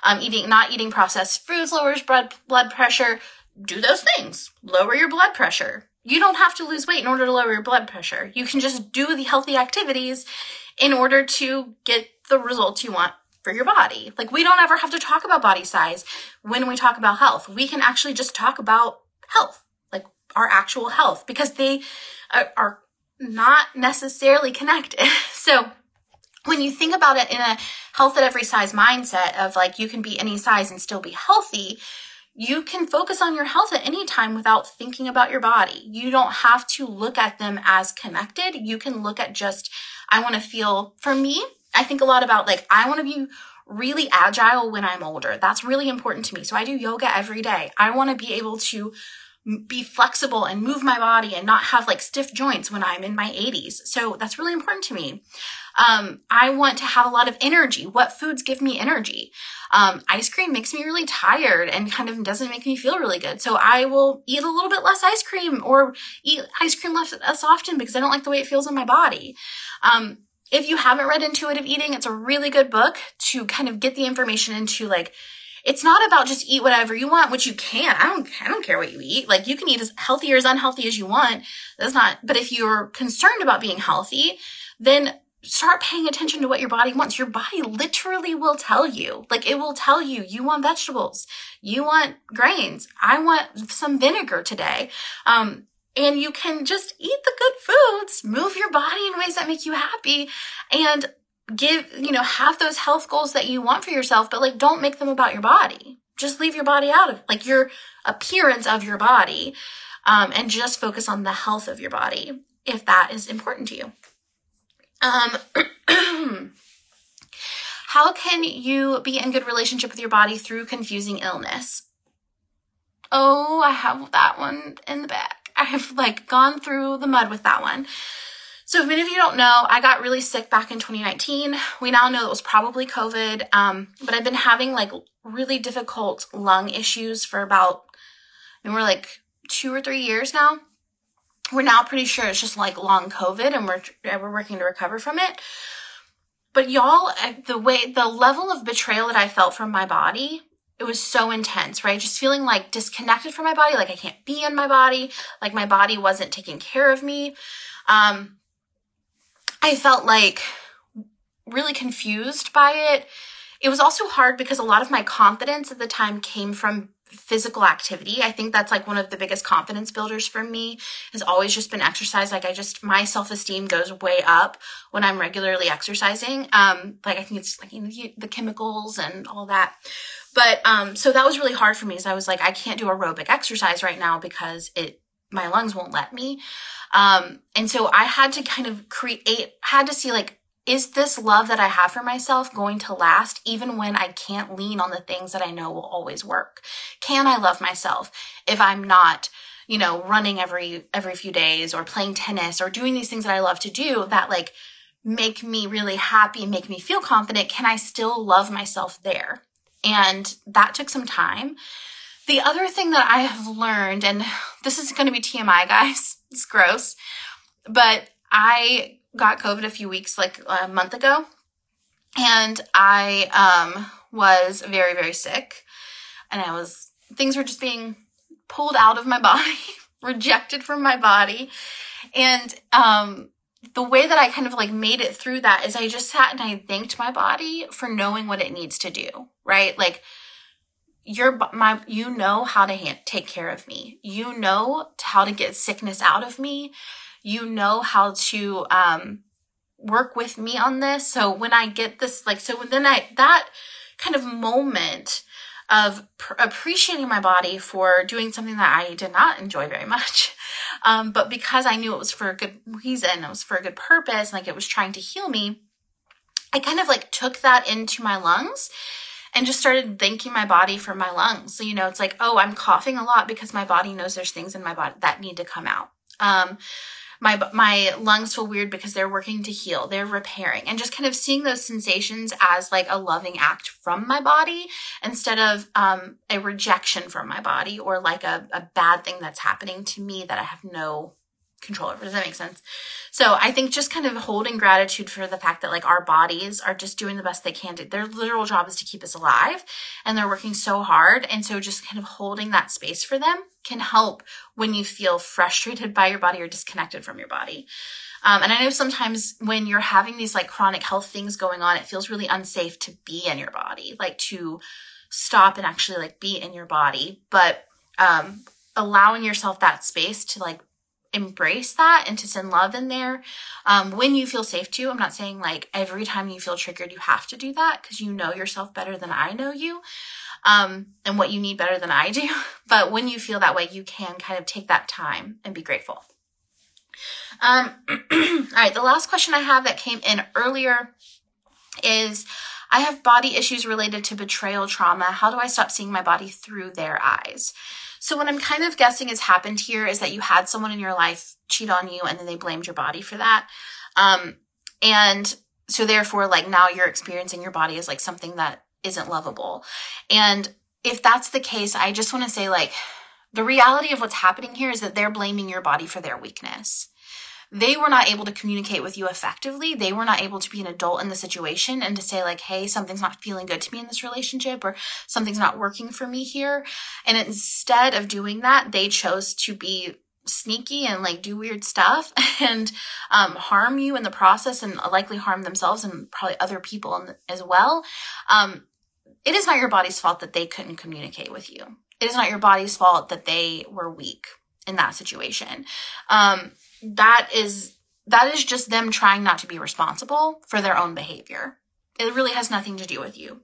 Um, eating, not eating processed foods lowers blood, blood pressure do those things. Lower your blood pressure. You don't have to lose weight in order to lower your blood pressure. You can just do the healthy activities in order to get the results you want for your body. Like we don't ever have to talk about body size when we talk about health. We can actually just talk about health, like our actual health, because they are not necessarily connected. so when you think about it in a health at every size mindset of like you can be any size and still be healthy, you can focus on your health at any time without thinking about your body. You don't have to look at them as connected. You can look at just, I want to feel, for me, I think a lot about like, I want to be really agile when I'm older. That's really important to me. So I do yoga every day. I want to be able to be flexible and move my body and not have like stiff joints when I'm in my 80s. So that's really important to me. Um, I want to have a lot of energy. What foods give me energy? Um, ice cream makes me really tired and kind of doesn't make me feel really good. So I will eat a little bit less ice cream or eat ice cream less, often because I don't like the way it feels in my body. Um, if you haven't read Intuitive Eating, it's a really good book to kind of get the information into like, it's not about just eat whatever you want, which you can. I don't, I don't care what you eat. Like you can eat as healthy or as unhealthy as you want. That's not, but if you're concerned about being healthy, then start paying attention to what your body wants. Your body literally will tell you. Like it will tell you, you want vegetables, you want grains. I want some vinegar today. Um, and you can just eat the good foods, move your body in ways that make you happy and give, you know, have those health goals that you want for yourself, but like don't make them about your body. Just leave your body out of like your appearance of your body. Um, and just focus on the health of your body if that is important to you. Um, how can you be in good relationship with your body through confusing illness? Oh, I have that one in the back. I have like gone through the mud with that one. So, if many of you don't know, I got really sick back in 2019. We now know it was probably COVID, um, but I've been having like really difficult lung issues for about, I mean, we're like two or three years now. We're now pretty sure it's just like long COVID, and we're we're working to recover from it. But y'all, the way the level of betrayal that I felt from my body it was so intense, right? Just feeling like disconnected from my body, like I can't be in my body, like my body wasn't taking care of me. Um, I felt like really confused by it. It was also hard because a lot of my confidence at the time came from physical activity. I think that's like one of the biggest confidence builders for me has always just been exercise. Like I just, my self-esteem goes way up when I'm regularly exercising. Um, like I think it's like you know, the chemicals and all that. But, um, so that was really hard for me as I was like, I can't do aerobic exercise right now because it, my lungs won't let me. Um, and so I had to kind of create, had to see like, is this love that I have for myself going to last even when I can't lean on the things that I know will always work? Can I love myself if I'm not, you know, running every, every few days or playing tennis or doing these things that I love to do that like make me really happy, and make me feel confident? Can I still love myself there? And that took some time. The other thing that I have learned, and this is going to be TMI, guys, it's gross, but I got COVID a few weeks, like a month ago, and I um, was very, very sick. And I was, things were just being pulled out of my body, rejected from my body. And um, the way that I kind of like made it through that is I just sat and I thanked my body for knowing what it needs to do, right? Like, you're my you know how to take care of me you know how to get sickness out of me you know how to um work with me on this so when i get this like so then i that kind of moment of pr- appreciating my body for doing something that i did not enjoy very much um but because i knew it was for a good reason it was for a good purpose like it was trying to heal me i kind of like took that into my lungs and just started thanking my body for my lungs. So, you know, it's like, oh, I'm coughing a lot because my body knows there's things in my body that need to come out. Um, my my lungs feel weird because they're working to heal they're repairing. And just kind of seeing those sensations as like a loving act from my body instead of um, a rejection from my body or like a, a bad thing that's happening to me that i have no control over. Does that make sense? So I think just kind of holding gratitude for the fact that like our bodies are just doing the best they can do. Their literal job is to keep us alive and they're working so hard. And so just kind of holding that space for them can help when you feel frustrated by your body or disconnected from your body. Um, and I know sometimes when you're having these like chronic health things going on, it feels really unsafe to be in your body, like to stop and actually like be in your body. But um, allowing yourself that space to like embrace that and to send love in there um, when you feel safe to. I'm not saying like every time you feel triggered, you have to do that because you know yourself better than I know you um, and what you need better than I do. But when you feel that way, you can kind of take that time and be grateful. Um, all right, the last question I have that came in earlier is I have body issues related to betrayal trauma. How do I stop seeing my body through their eyes? So what I'm kind of guessing has happened here is that you had someone in your life cheat on you and then they blamed your body for that. Um, and so therefore, like now you're experiencing your body as like something that isn't lovable. And if that's the case, I just want to say like the reality of what's happening here is that they're blaming your body for their weakness they were not able to communicate with you effectively. They were not able to be an adult in the situation and to say, like, hey, something's not feeling good to me in this relationship or something's not working for me here. And instead of doing that, they chose to be sneaky and like do weird stuff and um, harm you in the process and likely harm themselves and probably other people as well. Um, it is not your body's fault that they couldn't communicate with you. It is not your body's fault that they were weak in that situation. Um, that is that is just them trying not to be responsible for their own behavior. It really has nothing to do with you.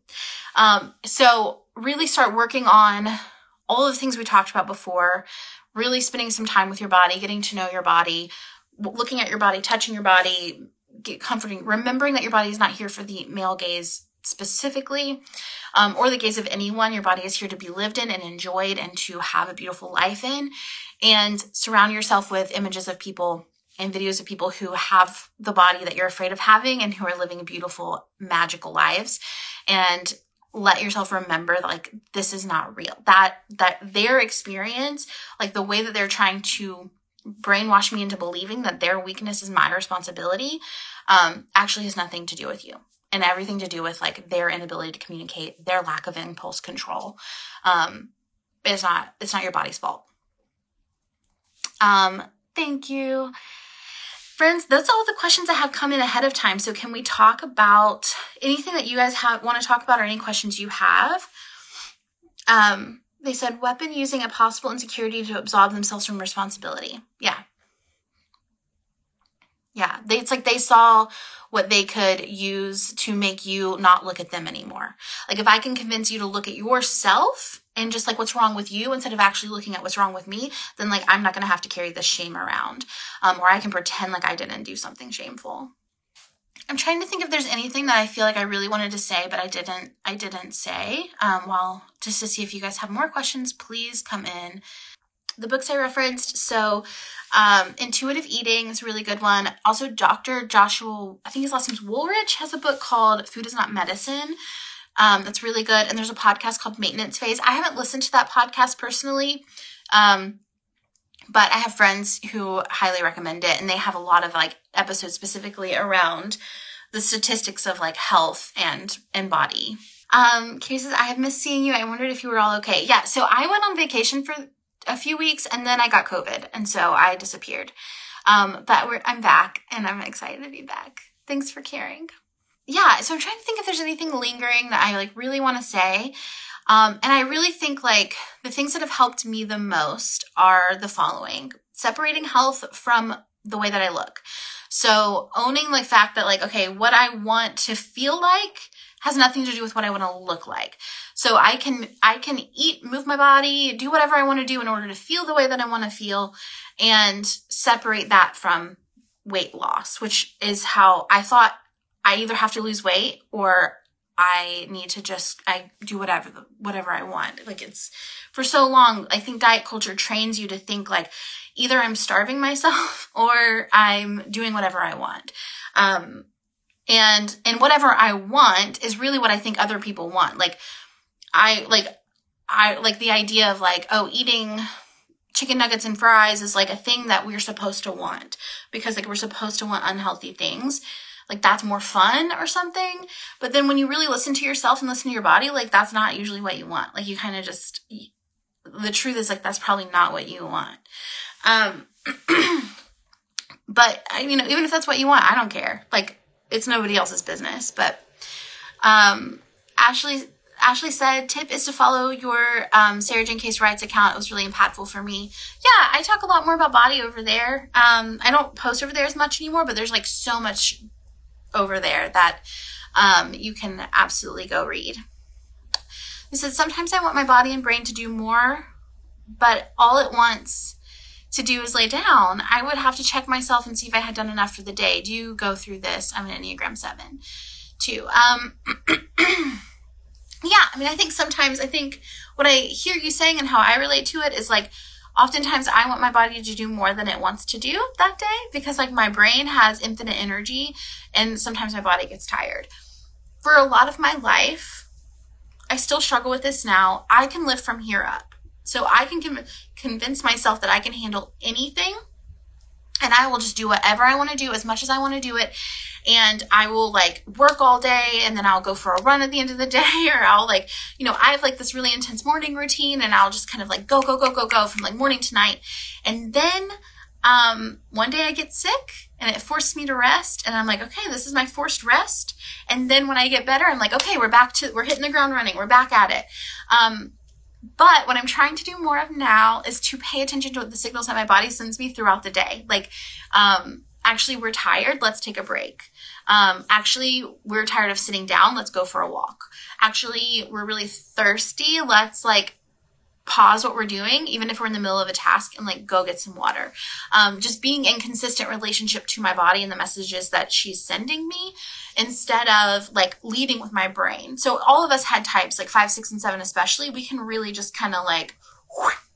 Um, so really start working on all of the things we talked about before. Really spending some time with your body, getting to know your body, looking at your body, touching your body, get comforting, remembering that your body is not here for the male gaze specifically, um, or the gaze of anyone. Your body is here to be lived in and enjoyed and to have a beautiful life in. And surround yourself with images of people and videos of people who have the body that you're afraid of having and who are living beautiful, magical lives. And let yourself remember that, like this is not real. That that their experience, like the way that they're trying to brainwash me into believing that their weakness is my responsibility, um, actually has nothing to do with you and everything to do with like their inability to communicate, their lack of impulse control. Um, it's not it's not your body's fault. Um, thank you. Friends, that's all the questions I have come in ahead of time. So can we talk about anything that you guys have want to talk about or any questions you have? Um, they said weapon using a possible insecurity to absolve themselves from responsibility. Yeah. Yeah. They, it's like they saw what they could use to make you not look at them anymore. Like if I can convince you to look at yourself and just like what's wrong with you instead of actually looking at what's wrong with me, then like I'm not to have to carry this shame around. Um, or I can pretend like I didn't do something shameful. I'm trying to think if there's anything that I feel like I really wanted to say, but I didn't. I didn't say. Um, well, just to see if you guys have more questions, please come in. The books I referenced. So, um, Intuitive Eating is a really good one. Also, Dr. Joshua, I think his last name's Wolrich, has a book called Food is Not Medicine. Um, that's really good. And there's a podcast called Maintenance Phase. I haven't listened to that podcast personally. Um, but I have friends who highly recommend it and they have a lot of like episodes specifically around the statistics of like health and and body. Um, says, I have missed seeing you. I wondered if you were all okay. Yeah, so I went on vacation for a few weeks and then I got COVID and so I disappeared. Um, but I'm back and I'm excited to be back. Thanks for caring yeah, so I'm trying to think if there's anything lingering that I like really want to say. Um, and I really think like the things that have helped me the most are the following separating health from the way that I look. So owning the fact that like, okay, what I want to feel like has nothing to do with what I want to look like. So I can, I can eat, move my body, do whatever I want to do in order to feel the way that I want to feel and separate that from weight loss, which is how I thought I either have to lose weight or I need to just I do whatever whatever I want. Like it's for so long, I think diet culture trains you to think like either I'm starving myself or I'm doing whatever I want. Um and and whatever I want is really what I think other people want. Like I like I like the idea of like oh eating chicken nuggets and fries is like a thing that we're supposed to want because like we're supposed to want unhealthy things like that's more fun or something. But then when you really listen to yourself and listen to your body, like that's not usually what you want. Like you kind of just, the truth is like that's probably not what you want. Um, but I know even if that's what you want, I don't care. Like it's nobody else's business. But um, Ashley Ashley said, tip is to follow your um, Sarah Jane Case Writes account. It was really impactful for me. Yeah, I talk a lot more about body over there. Um, I don't post over there as much anymore, but there's like so much over there that um, you can absolutely go read. He said, Sometimes I want my body and brain to do more, but all at wants to do is lay down. I would have to check myself and see if I had done enough for the day. Do you go through this? I'm an Enneagram 7 too. Um, yeah, I mean, I think sometimes, I think what I hear you saying and how I relate to it is like, oftentimes I want my body to do more than it wants to do that day because like my brain has infinite energy and sometimes my body gets tired. For a lot of my life, I still struggle with this now. I can live from here up. So I can com- convince myself that I can handle anything and I will just do whatever I want to do as much as I want to do it. And I will like work all day and then I'll go for a run at the end of the day or I'll like, you know, I have like this really intense morning routine and I'll just kind of like go, go, go, go, go from like morning to night. And then, um, one day I get sick and it forced me to rest and I'm like, okay, this is my forced rest. And then when I get better, I'm like, okay, we're back to, we're hitting the ground running. We're back at it. Um, but what I'm trying to do more of now is to pay attention to the signals that my body sends me throughout the day. Like, um, actually, we're tired. Let's take a break. Um, actually, we're tired of sitting down. Let's go for a walk. Actually, we're really thirsty. Let's like pause what we're doing, even if we're in the middle of a task, and like go get some water. Um, just being in consistent relationship to my body and the messages that she's sending me instead of like leading with my brain. So all of us had types like five, six, and seven, especially. We can really just kind of like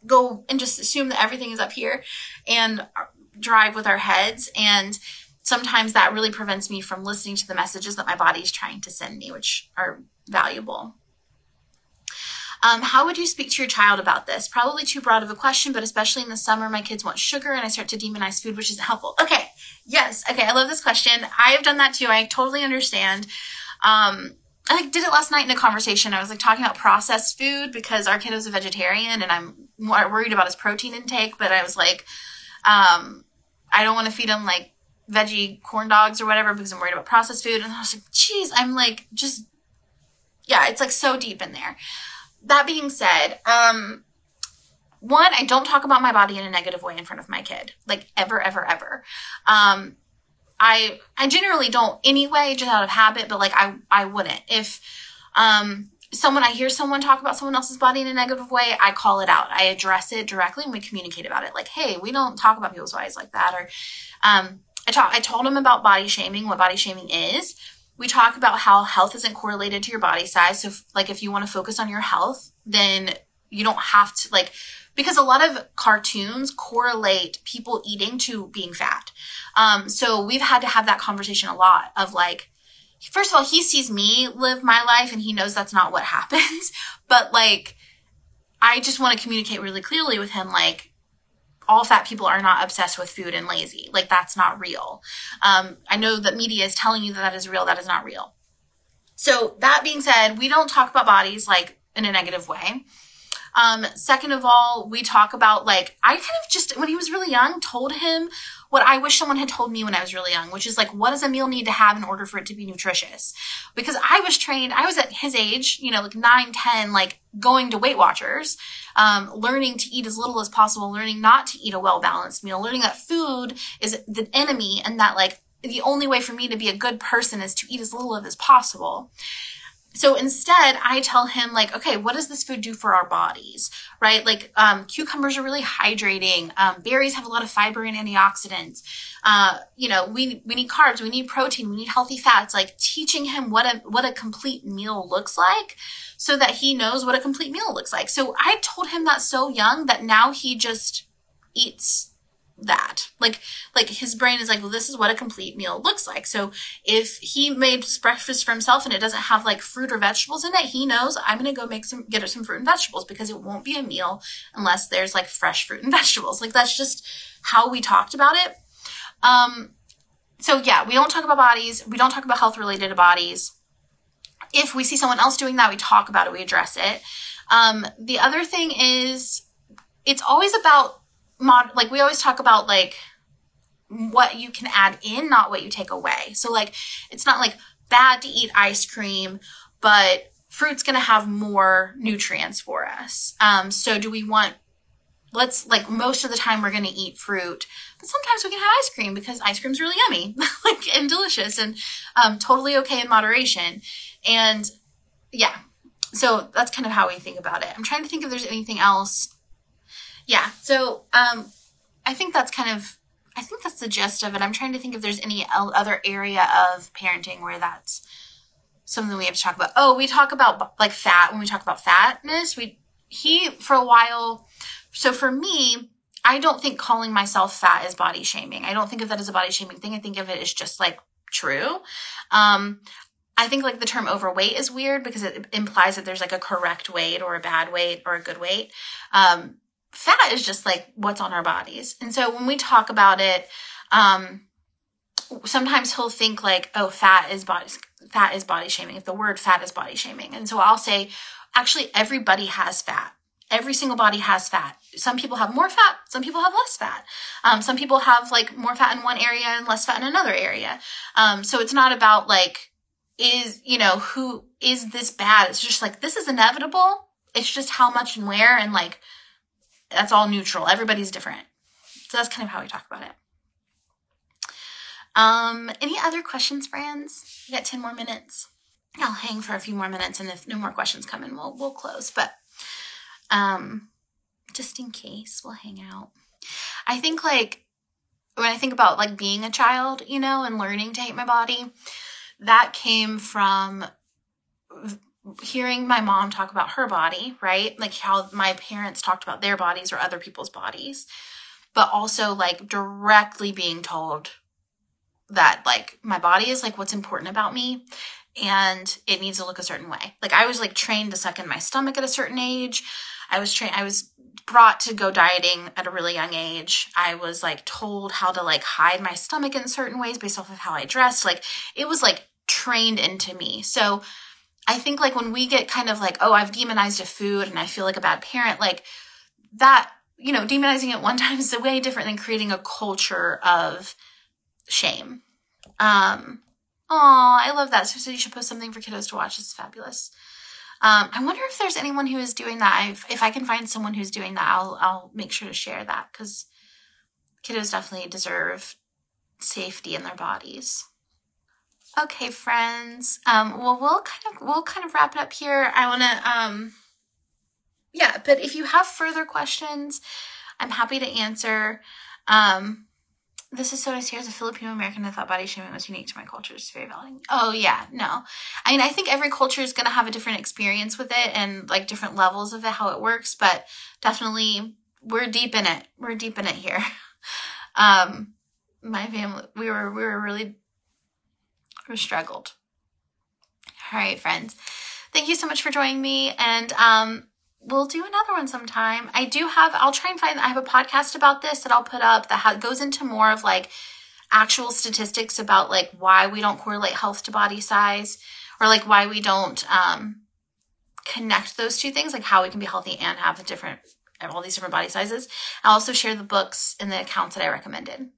go and just assume that everything is up here and drive with our heads. And sometimes that really prevents me from listening to the messages that my body is trying to send me, which are valuable. Um, how would you speak to your child about this? Probably too broad of a question, but especially in the summer, my kids want sugar and I start to demonize food, which isn't helpful. Okay. Yes. Okay. I love this question. I have done that too. I totally understand. Um, I like did it last night in a conversation. I was like talking about processed food because our kid is a vegetarian and I'm more worried about his protein intake, but I was like, um, I don't want to feed him like veggie corn dogs or whatever because I'm worried about processed food. And I was like, geez, I'm like just yeah, it's like so deep in there that being said, um, one, I don't talk about my body in a negative way in front of my kid, like ever, ever, ever. Um, I I generally don't anyway, just out of habit, but like I I wouldn't if um someone I hear someone talk about someone else's body in a negative way, I call it out. I address it directly and we communicate about it. Like, hey, we don't talk about people's bodies like that. Or um, I talk I told him about body shaming, what body shaming is we talk about how health isn't correlated to your body size. So, if, like, if you want to focus on your health, then you don't have to, like, because a lot of cartoons correlate people eating to being fat. Um, so we've had to have that conversation a lot of like, first of all, he sees me live my life and he knows that's not what happens. But like, I just want to communicate really clearly with him, like, all fat people are not obsessed with food and lazy. Like that's not real. Um, I know that media is telling you that that is real. That is not real. So that being said, we don't talk about bodies like in a negative way. Um, second of all, we talk about like, I kind of just, when he was really young, told him what I wish someone had told me when I was really young, which is like, what does a meal need to have in order for it to be nutritious? Because I was trained, I was at his age, you know, like nine, 10, like going to Weight Watchers, um, learning to eat as little as possible, learning not to eat a well balanced meal, learning that food is the enemy and that like the only way for me to be a good person is to eat as little of as possible so instead i tell him like okay what does this food do for our bodies right? Like um, cucumbers are really hydrating. Um, berries have a lot of fiber and antioxidants. Uh, you know we we need carbs we need protein we need healthy fats like teaching him what a what a complete meal looks like so that he knows what a complete meal looks like. So i told him that so young that now he just eats that. Like like his brain is like well this is what a complete meal looks like. So if he made breakfast for himself and it doesn't have like fruit or vegetables in it he knows i'm going to go make some get some fruit and vegetables because it won't be a meal unless there's like fresh fruit and vegetables. Like that's just how we talked about it. Um so yeah we don't talk about bodies. We don't talk about health related to bodies. If we see someone else doing that we talk about it we address it. Um the other thing is it's always about mod like we always talk about like what you can add in, not what you take away. So like it's not like bad to eat ice cream, but fruit's going to have more nutrients for us. Um, so do we want let's like most of the time we're going to eat fruit but sometimes we can have ice cream because ice cream's really yummy like and delicious and um, totally okay in moderation and yeah so that's kind of how we think about it i'm trying to think if there's anything else yeah. So um, I think that's kind of, I think that's the gist of it. I'm trying to think if there's any other area of parenting where that's something we have to talk about. Oh, we talk about like fat when we talk about fatness. We, he, for a while, so for me, I don't think calling myself fat is body shaming. I don't think of that as a body shaming thing. I think of it as just like true. Um, I think like the term overweight is weird because it implies that there's like a correct weight or a bad weight or a good weight. Um, fat is just like what's on our bodies. And so when we talk about it, um, sometimes he'll think like, oh, fat is body, fat is body shaming. If the word fat is body shaming. And so I'll say, actually, everybody has fat. Every single body has fat. Some people have more fat. Some people have less fat. Um, some people have like more fat in one area and less fat in another area. Um, so it's not about like, is, you know, who is this bad? It's just like, this is inevitable. It's just how much and where and like, that's all neutral. Everybody's different. So that's kind of how we talk about it. Um, any other questions, friends? We got 10 more minutes. I'll hang for a few more minutes and if no more questions come in, we'll we'll close. But um just in case we'll hang out. I think like when I think about like being a child, you know, and learning to hate my body, that came from hearing my mom talk about her body, right? Like how my parents talked about their bodies or other people's bodies, but also like directly being told that like my body is like what's important about me and it needs to look a certain way. Like I was like trained to suck in my stomach at a certain age. I was trained I was brought to go dieting at a really young age. I was like told how to like hide my stomach in certain ways based off of how I dressed. Like it was like trained into me. So I think like when we get kind of like, oh, I've demonized a food and I feel like a bad parent, like that, you know, demonizing it one time is way different than creating a culture of shame. Um, oh, I love that. So, you should post something for kiddos to watch. It's fabulous. Um, I wonder if there's anyone who is doing that. I've, if I can find someone who's doing that, I'll I'll make sure to share that because kiddos definitely deserve safety in their bodies. Okay, friends. Um, well, we'll kind of we'll kind of wrap it up here. I want to um, yeah, but if you have further questions, I'm happy to answer. Um, this is so nice here as a Filipino American. I thought body shaming was unique to my culture. It's very valid. Oh yeah, no. I mean, I think every culture is going to have a different experience with it and like different levels of it, how it works. But definitely, we're deep in it. We're deep in it here. um, my family, we were we were really we struggled. All right, friends. Thank you so much for joining me, and um, we'll do another one sometime. I do have, I'll try and find, I have a podcast about this that I'll put up that goes into more of like actual statistics about like why we don't correlate health to body size or like why we don't um, connect those two things, like how we can be healthy and have a different, all these different body sizes. I'll also share the books and the accounts that I recommended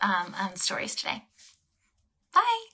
um, and stories today. Bye.